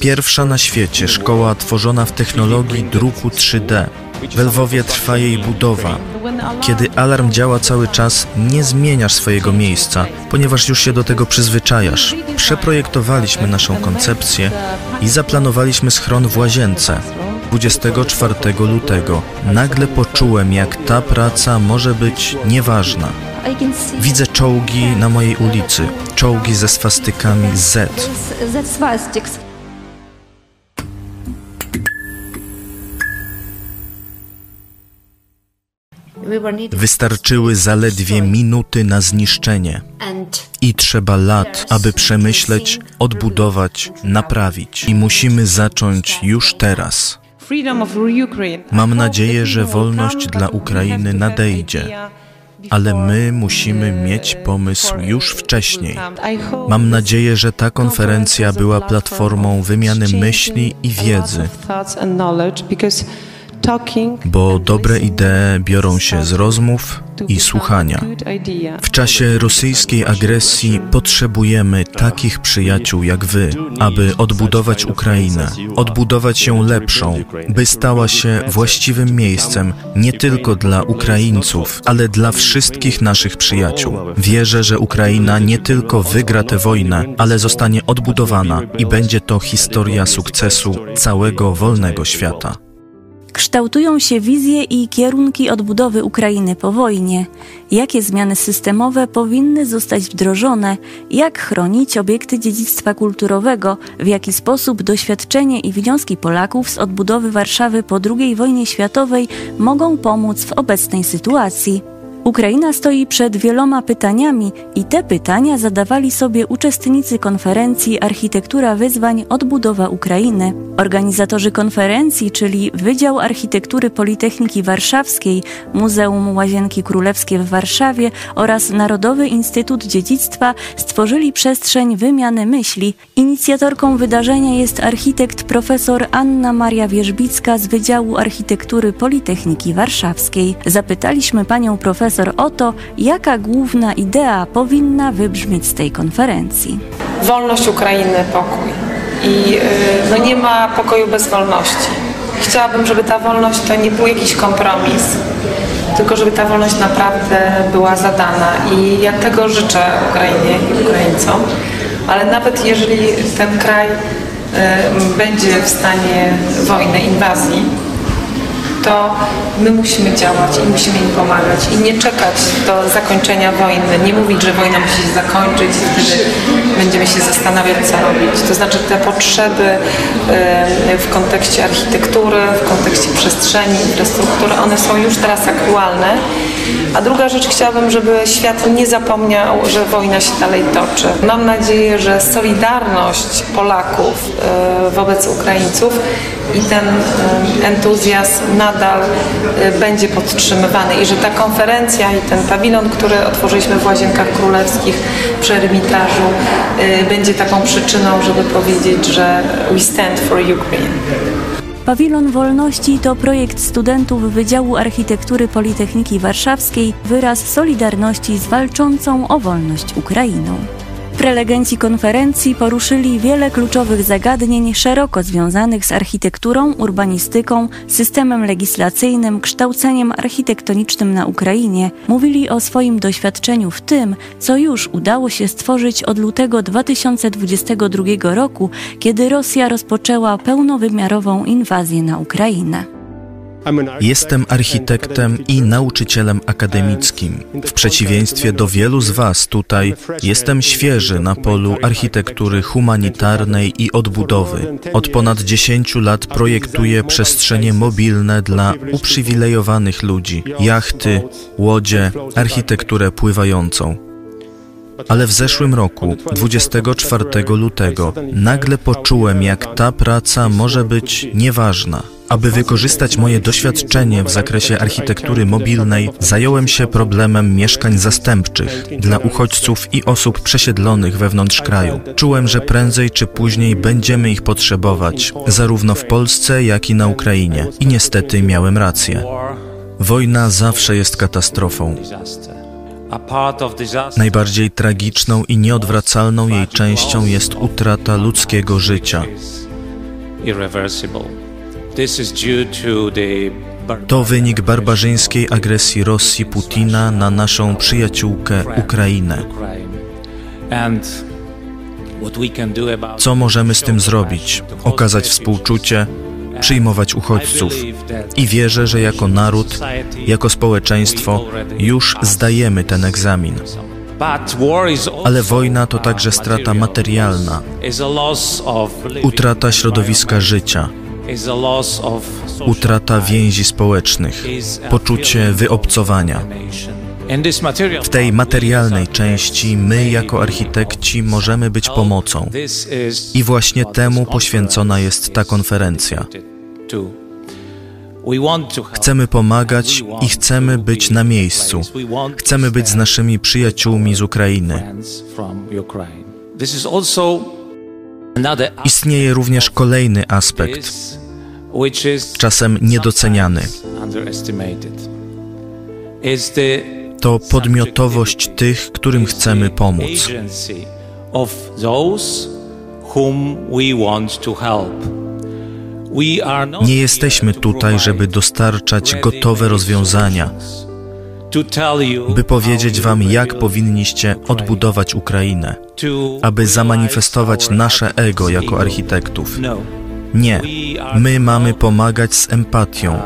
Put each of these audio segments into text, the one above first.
Pierwsza na świecie szkoła tworzona w technologii druku 3D. W Lwowie trwa jej budowa. Kiedy alarm działa cały czas, nie zmieniasz swojego miejsca, ponieważ już się do tego przyzwyczajasz. Przeprojektowaliśmy naszą koncepcję i zaplanowaliśmy schron w łazience. 24 lutego nagle poczułem, jak ta praca może być nieważna. Widzę czołgi na mojej ulicy, czołgi ze swastykami Z. Wystarczyły zaledwie minuty na zniszczenie. I trzeba lat, aby przemyśleć, odbudować, naprawić. I musimy zacząć już teraz. Mam nadzieję, że wolność dla Ukrainy nadejdzie, ale my musimy mieć pomysł już wcześniej. Mam nadzieję, że ta konferencja była platformą wymiany myśli i wiedzy bo dobre idee biorą się z rozmów i słuchania. W czasie rosyjskiej agresji potrzebujemy takich przyjaciół jak Wy, aby odbudować Ukrainę, odbudować ją lepszą, by stała się właściwym miejscem nie tylko dla Ukraińców, ale dla wszystkich naszych przyjaciół. Wierzę, że Ukraina nie tylko wygra tę wojnę, ale zostanie odbudowana i będzie to historia sukcesu całego wolnego świata kształtują się wizje i kierunki odbudowy Ukrainy po wojnie, jakie zmiany systemowe powinny zostać wdrożone, jak chronić obiekty dziedzictwa kulturowego, w jaki sposób doświadczenie i wnioski Polaków z odbudowy Warszawy po II wojnie światowej mogą pomóc w obecnej sytuacji. Ukraina stoi przed wieloma pytaniami i te pytania zadawali sobie uczestnicy konferencji Architektura Wyzwań Odbudowa Ukrainy. Organizatorzy konferencji, czyli Wydział Architektury Politechniki Warszawskiej, Muzeum Łazienki Królewskie w Warszawie oraz Narodowy Instytut Dziedzictwa stworzyli przestrzeń wymiany myśli. Inicjatorką wydarzenia jest architekt profesor Anna Maria Wierzbicka z Wydziału Architektury Politechniki Warszawskiej. Zapytaliśmy panią profesor profesor o to, jaka główna idea powinna wybrzmieć z tej konferencji. Wolność Ukrainy, pokój. I y, no nie ma pokoju bez wolności. Chciałabym, żeby ta wolność to nie był jakiś kompromis, tylko żeby ta wolność naprawdę była zadana. I ja tego życzę Ukrainie i Ukraińcom. Ale nawet jeżeli ten kraj y, będzie w stanie wojny, inwazji, to my musimy działać i musimy im pomagać i nie czekać do zakończenia wojny, nie mówić, że wojna musi się zakończyć i wtedy będziemy się zastanawiać, co robić. To znaczy te potrzeby w kontekście architektury, w kontekście przestrzeni, infrastruktury, one są już teraz aktualne. A druga rzecz, chciałabym, żeby świat nie zapomniał, że wojna się dalej toczy. Mam nadzieję, że solidarność Polaków e, wobec Ukraińców i ten entuzjazm nadal e, będzie podtrzymywany i że ta konferencja i ten pawilon, który otworzyliśmy w Łazienkach Królewskich przy Ermitażu e, będzie taką przyczyną, żeby powiedzieć, że we stand for Ukraine. Pawilon Wolności to projekt studentów Wydziału Architektury Politechniki Warszawskiej, wyraz solidarności z walczącą o wolność Ukrainą. Prelegenci konferencji poruszyli wiele kluczowych zagadnień szeroko związanych z architekturą, urbanistyką, systemem legislacyjnym, kształceniem architektonicznym na Ukrainie. Mówili o swoim doświadczeniu w tym, co już udało się stworzyć od lutego 2022 roku, kiedy Rosja rozpoczęła pełnowymiarową inwazję na Ukrainę. Jestem architektem i nauczycielem akademickim. W przeciwieństwie do wielu z Was tutaj, jestem świeży na polu architektury humanitarnej i odbudowy. Od ponad 10 lat projektuję przestrzenie mobilne dla uprzywilejowanych ludzi, jachty, łodzie, architekturę pływającą. Ale w zeszłym roku, 24 lutego, nagle poczułem, jak ta praca może być nieważna. Aby wykorzystać moje doświadczenie w zakresie architektury mobilnej, zająłem się problemem mieszkań zastępczych dla uchodźców i osób przesiedlonych wewnątrz kraju. Czułem, że prędzej czy później będziemy ich potrzebować, zarówno w Polsce, jak i na Ukrainie. I niestety miałem rację. Wojna zawsze jest katastrofą. Najbardziej tragiczną i nieodwracalną jej częścią jest utrata ludzkiego życia. To wynik barbarzyńskiej agresji Rosji Putina na naszą przyjaciółkę Ukrainę. Co możemy z tym zrobić? Okazać współczucie, przyjmować uchodźców. I wierzę, że jako naród, jako społeczeństwo już zdajemy ten egzamin. Ale wojna to także strata materialna, utrata środowiska życia, utrata więzi społecznych, poczucie wyobcowania. W tej materialnej części my, jako architekci, możemy być pomocą. I właśnie temu poświęcona jest ta konferencja. Chcemy pomagać i chcemy być na miejscu. Chcemy być z naszymi przyjaciółmi z Ukrainy. Istnieje również kolejny aspekt, czasem niedoceniany. To podmiotowość tych, którym chcemy pomóc. Nie jesteśmy tutaj, żeby dostarczać gotowe rozwiązania, by powiedzieć Wam, jak powinniście odbudować Ukrainę, aby zamanifestować nasze ego jako architektów. Nie, my mamy pomagać z empatią,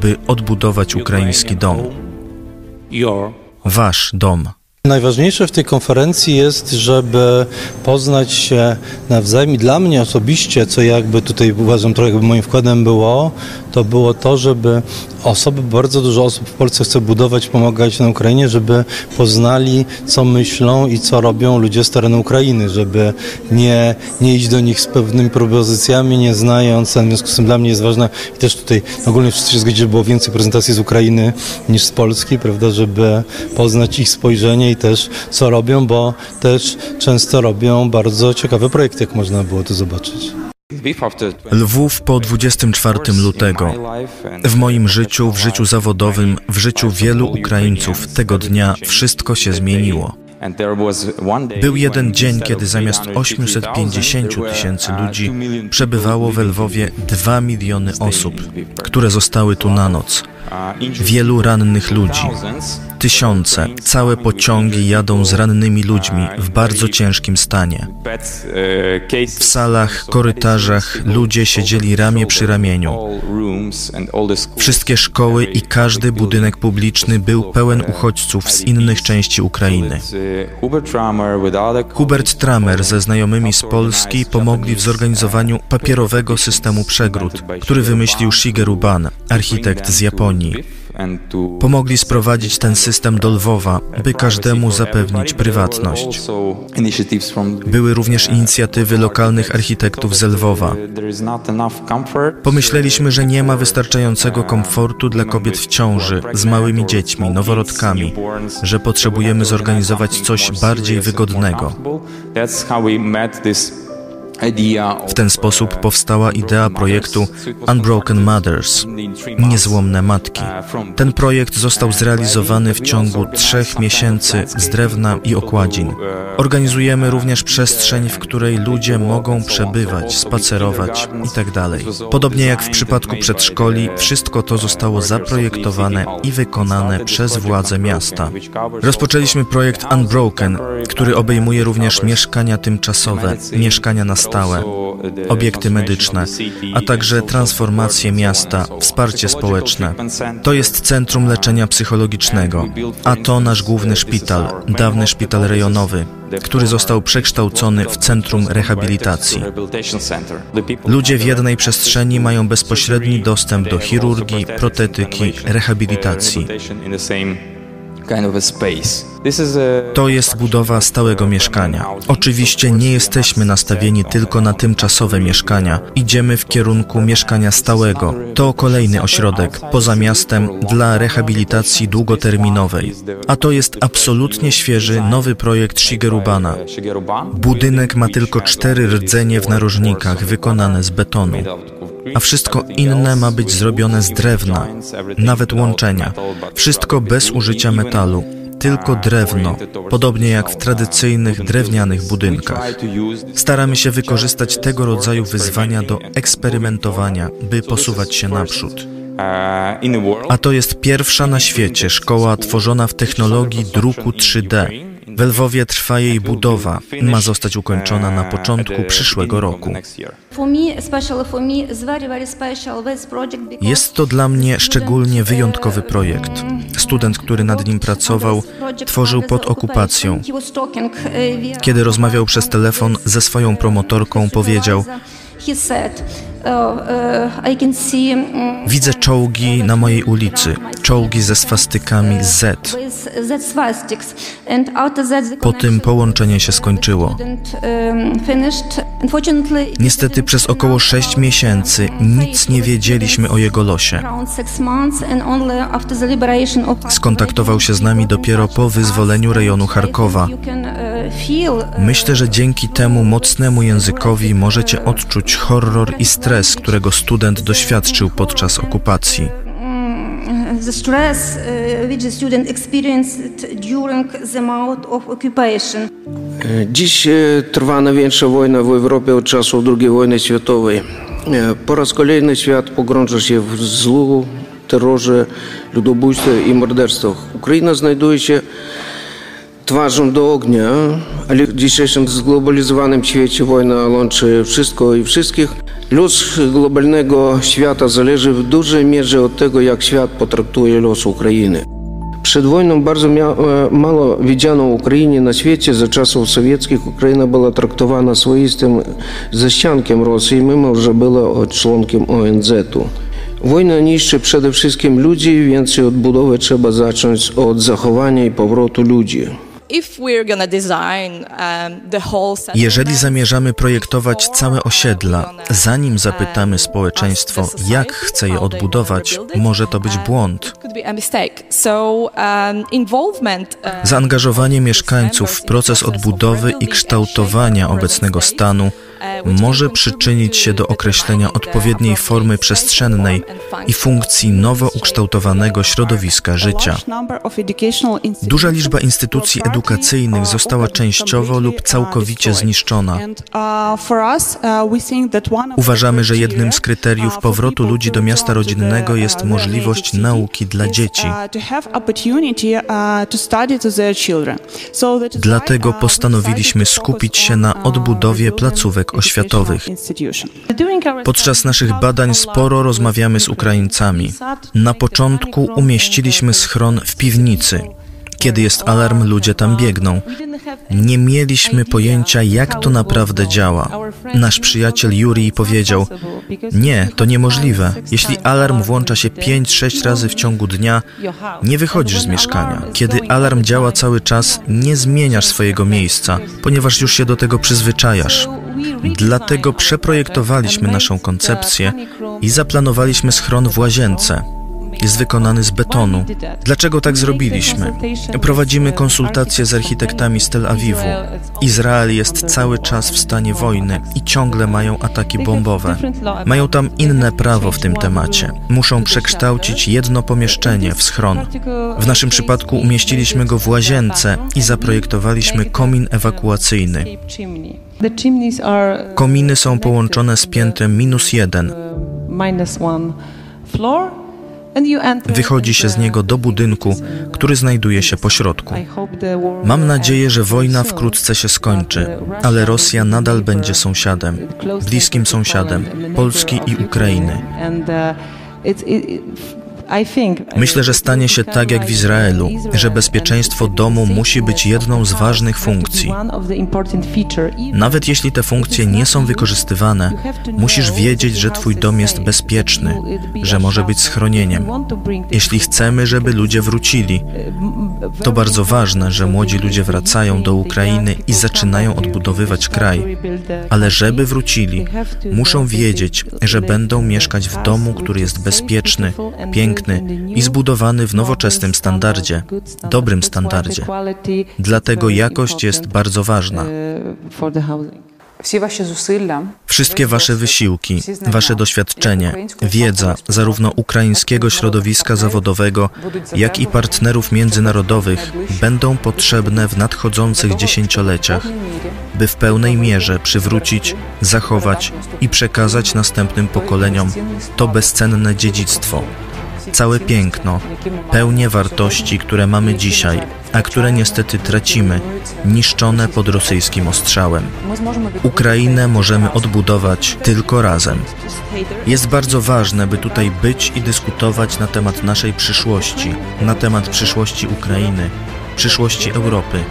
by odbudować ukraiński dom. Wasz dom. Najważniejsze w tej konferencji jest, żeby poznać się nawzajem i dla mnie osobiście, co jakby tutaj uważam trochę jakby moim wkładem było, to było to, żeby osoby, bardzo dużo osób w Polsce chce budować, pomagać na Ukrainie, żeby poznali, co myślą i co robią ludzie z terenu Ukrainy, żeby nie, nie iść do nich z pewnymi propozycjami, nie znając, w związku z tym dla mnie jest ważne i też tutaj ogólnie wszyscy się zgodzili, że było więcej prezentacji z Ukrainy niż z Polski, prawda, żeby poznać ich spojrzenie i też co robią, bo też często robią bardzo ciekawe projekty, jak można było to zobaczyć. Lwów po 24 lutego. W moim życiu, w życiu zawodowym, w życiu wielu Ukraińców tego dnia wszystko się zmieniło. Był jeden dzień, kiedy zamiast 850 tysięcy ludzi przebywało we Lwowie 2 miliony osób, które zostały tu na noc. Wielu rannych ludzi. Tysiące, całe pociągi jadą z rannymi ludźmi w bardzo ciężkim stanie. W salach, korytarzach ludzie siedzieli ramię przy ramieniu. Wszystkie szkoły i każdy budynek publiczny był pełen uchodźców z innych części Ukrainy. Hubert Tramer ze znajomymi z Polski pomogli w zorganizowaniu papierowego systemu przegród, który wymyślił Shigeru Ban, architekt z Japonii. Pomogli sprowadzić ten system do Lwowa, by każdemu zapewnić prywatność. Były również inicjatywy lokalnych architektów z Lwowa. Pomyśleliśmy, że nie ma wystarczającego komfortu dla kobiet w ciąży, z małymi dziećmi, noworodkami, że potrzebujemy zorganizować coś bardziej wygodnego. W ten sposób powstała idea projektu Unbroken Mothers Niezłomne Matki. Ten projekt został zrealizowany w ciągu trzech miesięcy z drewna i okładzin. Organizujemy również przestrzeń, w której ludzie mogą przebywać, spacerować itd. Tak Podobnie jak w przypadku przedszkoli, wszystko to zostało zaprojektowane i wykonane przez władze miasta. Rozpoczęliśmy projekt Unbroken, który obejmuje również mieszkania tymczasowe, mieszkania na stałe, obiekty medyczne, a także transformację miasta, wsparcie społeczne. To jest centrum leczenia psychologicznego, a to nasz główny szpital, dawny szpital rejonowy, który został przekształcony w centrum rehabilitacji. Ludzie w jednej przestrzeni mają bezpośredni dostęp do chirurgii, protetyki, rehabilitacji. To jest budowa stałego mieszkania. Oczywiście nie jesteśmy nastawieni tylko na tymczasowe mieszkania. Idziemy w kierunku mieszkania stałego. To kolejny ośrodek poza miastem dla rehabilitacji długoterminowej. A to jest absolutnie świeży, nowy projekt Shigerubana. Budynek ma tylko cztery rdzenie w narożnikach wykonane z betonu a wszystko inne ma być zrobione z drewna, nawet łączenia. Wszystko bez użycia metalu. Tylko drewno, podobnie jak w tradycyjnych drewnianych budynkach. Staramy się wykorzystać tego rodzaju wyzwania do eksperymentowania, by posuwać się naprzód. A to jest pierwsza na świecie szkoła tworzona w technologii druku 3D. W Lwowie trwa jej budowa. Ma zostać ukończona na początku przyszłego roku. Jest to dla mnie szczególnie wyjątkowy projekt. Student, który nad nim pracował, tworzył pod okupacją. Kiedy rozmawiał przez telefon ze swoją promotorką, powiedział: Widzę czołgi na mojej ulicy, czołgi ze swastykami Z. Po tym połączenie się skończyło. Niestety przez około 6 miesięcy nic nie wiedzieliśmy o jego losie. Skontaktował się z nami dopiero po wyzwoleniu rejonu Charkowa. Myślę, że dzięki temu mocnemu językowi możecie odczuć horror i stres, którego student doświadczył podczas okupacji. The stress which the student experienced during the mouth of occupation. Dziś trwa największa wojna w Europie od czasów II wojny światowej. Po raz kolejny świat pogrąża się w zlu, terrorze, ludobójstwie i morderstwach. Ukraina znajduje się twarzą do ognia, ale w dzisiejszym zglobalizowanym świecie wojna łączy wszystko i wszystkich. Los globalnego świata zależy w dużej mierze od tego, jak świat potraktuje los Ukrainy. Przed wojną bardzo mało widziano Ukrainie na świecie. Za czasów sowieckich Ukraina była traktowana swoistym zaściankiem Rosji, mimo że była członkiem ONZ-u. Wojna niszczy przede wszystkim ludzi, więc odbudowę trzeba zacząć od zachowania i powrotu ludzi. Jeżeli zamierzamy projektować całe osiedla, zanim zapytamy społeczeństwo, jak chce je odbudować, może to być błąd. Zaangażowanie mieszkańców w proces odbudowy i kształtowania obecnego stanu może przyczynić się do określenia odpowiedniej formy przestrzennej i funkcji nowo ukształtowanego środowiska życia. Duża liczba instytucji edukacyjnych została częściowo lub całkowicie zniszczona. Uważamy, że jednym z kryteriów powrotu ludzi do miasta rodzinnego jest możliwość nauki dla dzieci. Dlatego postanowiliśmy skupić się na odbudowie placówek oświatowych. Podczas naszych badań sporo rozmawiamy z Ukraińcami. Na początku umieściliśmy schron w piwnicy. Kiedy jest alarm, ludzie tam biegną. Nie mieliśmy pojęcia, jak to naprawdę działa. Nasz przyjaciel Juri powiedział: Nie, to niemożliwe. Jeśli alarm włącza się 5-6 razy w ciągu dnia, nie wychodzisz z mieszkania. Kiedy alarm działa cały czas, nie zmieniasz swojego miejsca, ponieważ już się do tego przyzwyczajasz. Dlatego przeprojektowaliśmy naszą koncepcję i zaplanowaliśmy schron w łazience jest wykonany z betonu. Dlaczego tak zrobiliśmy? Prowadzimy konsultacje z architektami z Tel Awiwu. Izrael jest cały czas w stanie wojny i ciągle mają ataki bombowe. Mają tam inne prawo w tym temacie. Muszą przekształcić jedno pomieszczenie w schron. W naszym przypadku umieściliśmy go w łazience i zaprojektowaliśmy komin ewakuacyjny. Kominy są połączone z piętrem minus jeden. Wychodzi się z niego do budynku, który znajduje się po środku. Mam nadzieję, że wojna wkrótce się skończy, ale Rosja nadal będzie sąsiadem, bliskim sąsiadem Polski i Ukrainy. Myślę, że stanie się tak jak w Izraelu, że bezpieczeństwo domu musi być jedną z ważnych funkcji. Nawet jeśli te funkcje nie są wykorzystywane, musisz wiedzieć, że Twój dom jest bezpieczny, że może być schronieniem. Jeśli chcemy, żeby ludzie wrócili, to bardzo ważne, że młodzi ludzie wracają do Ukrainy i zaczynają odbudowywać kraj. Ale żeby wrócili, muszą wiedzieć, że będą mieszkać w domu, który jest bezpieczny, piękny, piękny i zbudowany w nowoczesnym standardzie, dobrym standardzie. Dlatego jakość jest bardzo ważna. Wszystkie Wasze wysiłki, Wasze doświadczenie, wiedza zarówno ukraińskiego środowiska zawodowego, jak i partnerów międzynarodowych będą potrzebne w nadchodzących dziesięcioleciach, by w pełnej mierze przywrócić, zachować i przekazać następnym pokoleniom to bezcenne dziedzictwo, całe piękno, pełnię wartości, które mamy dzisiaj, a które niestety tracimy, niszczone pod rosyjskim ostrzałem. Ukrainę możemy odbudować tylko razem. Jest bardzo ważne, by tutaj być i dyskutować na temat naszej przyszłości, na temat przyszłości Ukrainy, przyszłości Europy,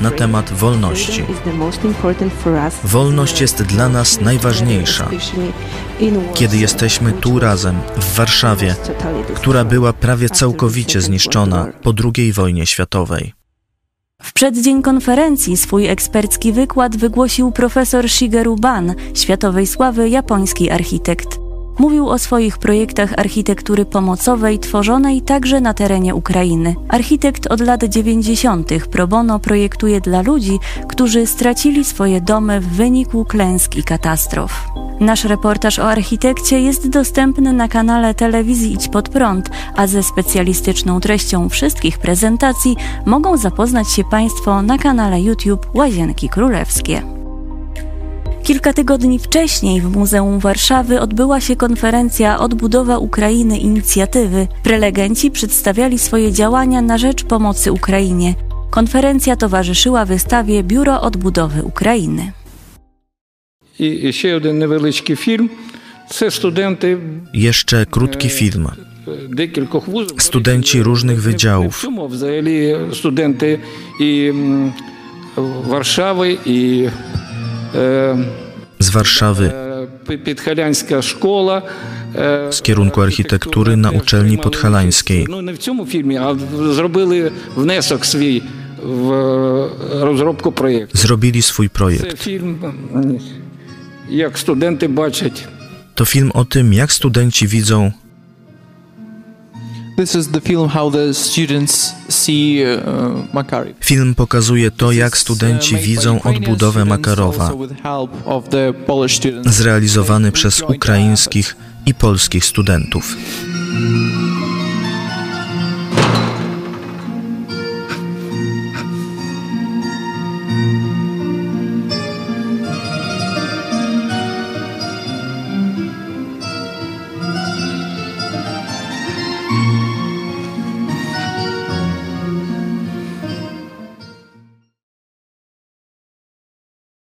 na temat wolności. Wolność jest dla nas najważniejsza. Kiedy jesteśmy tu razem, w Warszawie, która była prawie całkowicie zniszczona po II wojnie światowej. W przeddzień konferencji swój ekspercki wykład wygłosił profesor Shigeru Ban, światowej sławy japoński architekt. Mówił o swoich projektach architektury pomocowej tworzonej także na terenie Ukrainy. Architekt od lat 90. pro bono projektuje dla ludzi, którzy stracili swoje domy w wyniku klęsk i katastrof. Nasz reportaż o architekcie jest dostępny na kanale telewizji Idź Pod Prąd, a ze specjalistyczną treścią wszystkich prezentacji mogą zapoznać się Państwo na kanale YouTube Łazienki Królewskie. Kilka tygodni wcześniej w Muzeum Warszawy odbyła się konferencja Odbudowa Ukrainy Inicjatywy. Prelegenci przedstawiali swoje działania na rzecz pomocy Ukrainie. Konferencja towarzyszyła wystawie Biuro Odbudowy Ukrainy. I jeszcze jeden nieweliczki film. To studenty. Jeszcze krótki film. E, Studenci różnych wydziałów. Studenty i mm, Warszawy i z Warszawy. Z kierunku architektury na uczelni podhalańskiej. No nie w tym filmie, a zrobili wniosek swój w rozróbkę projektu. Zrobili swój projekt. film, jak studenty baczać. To film o tym, jak studenci widzą This is the film how the students see uh, film pokazuje to, jak studenci widzą odbudowę Makarowa, Makarowa, zrealizowany przez ukraińskich i polskich studentów.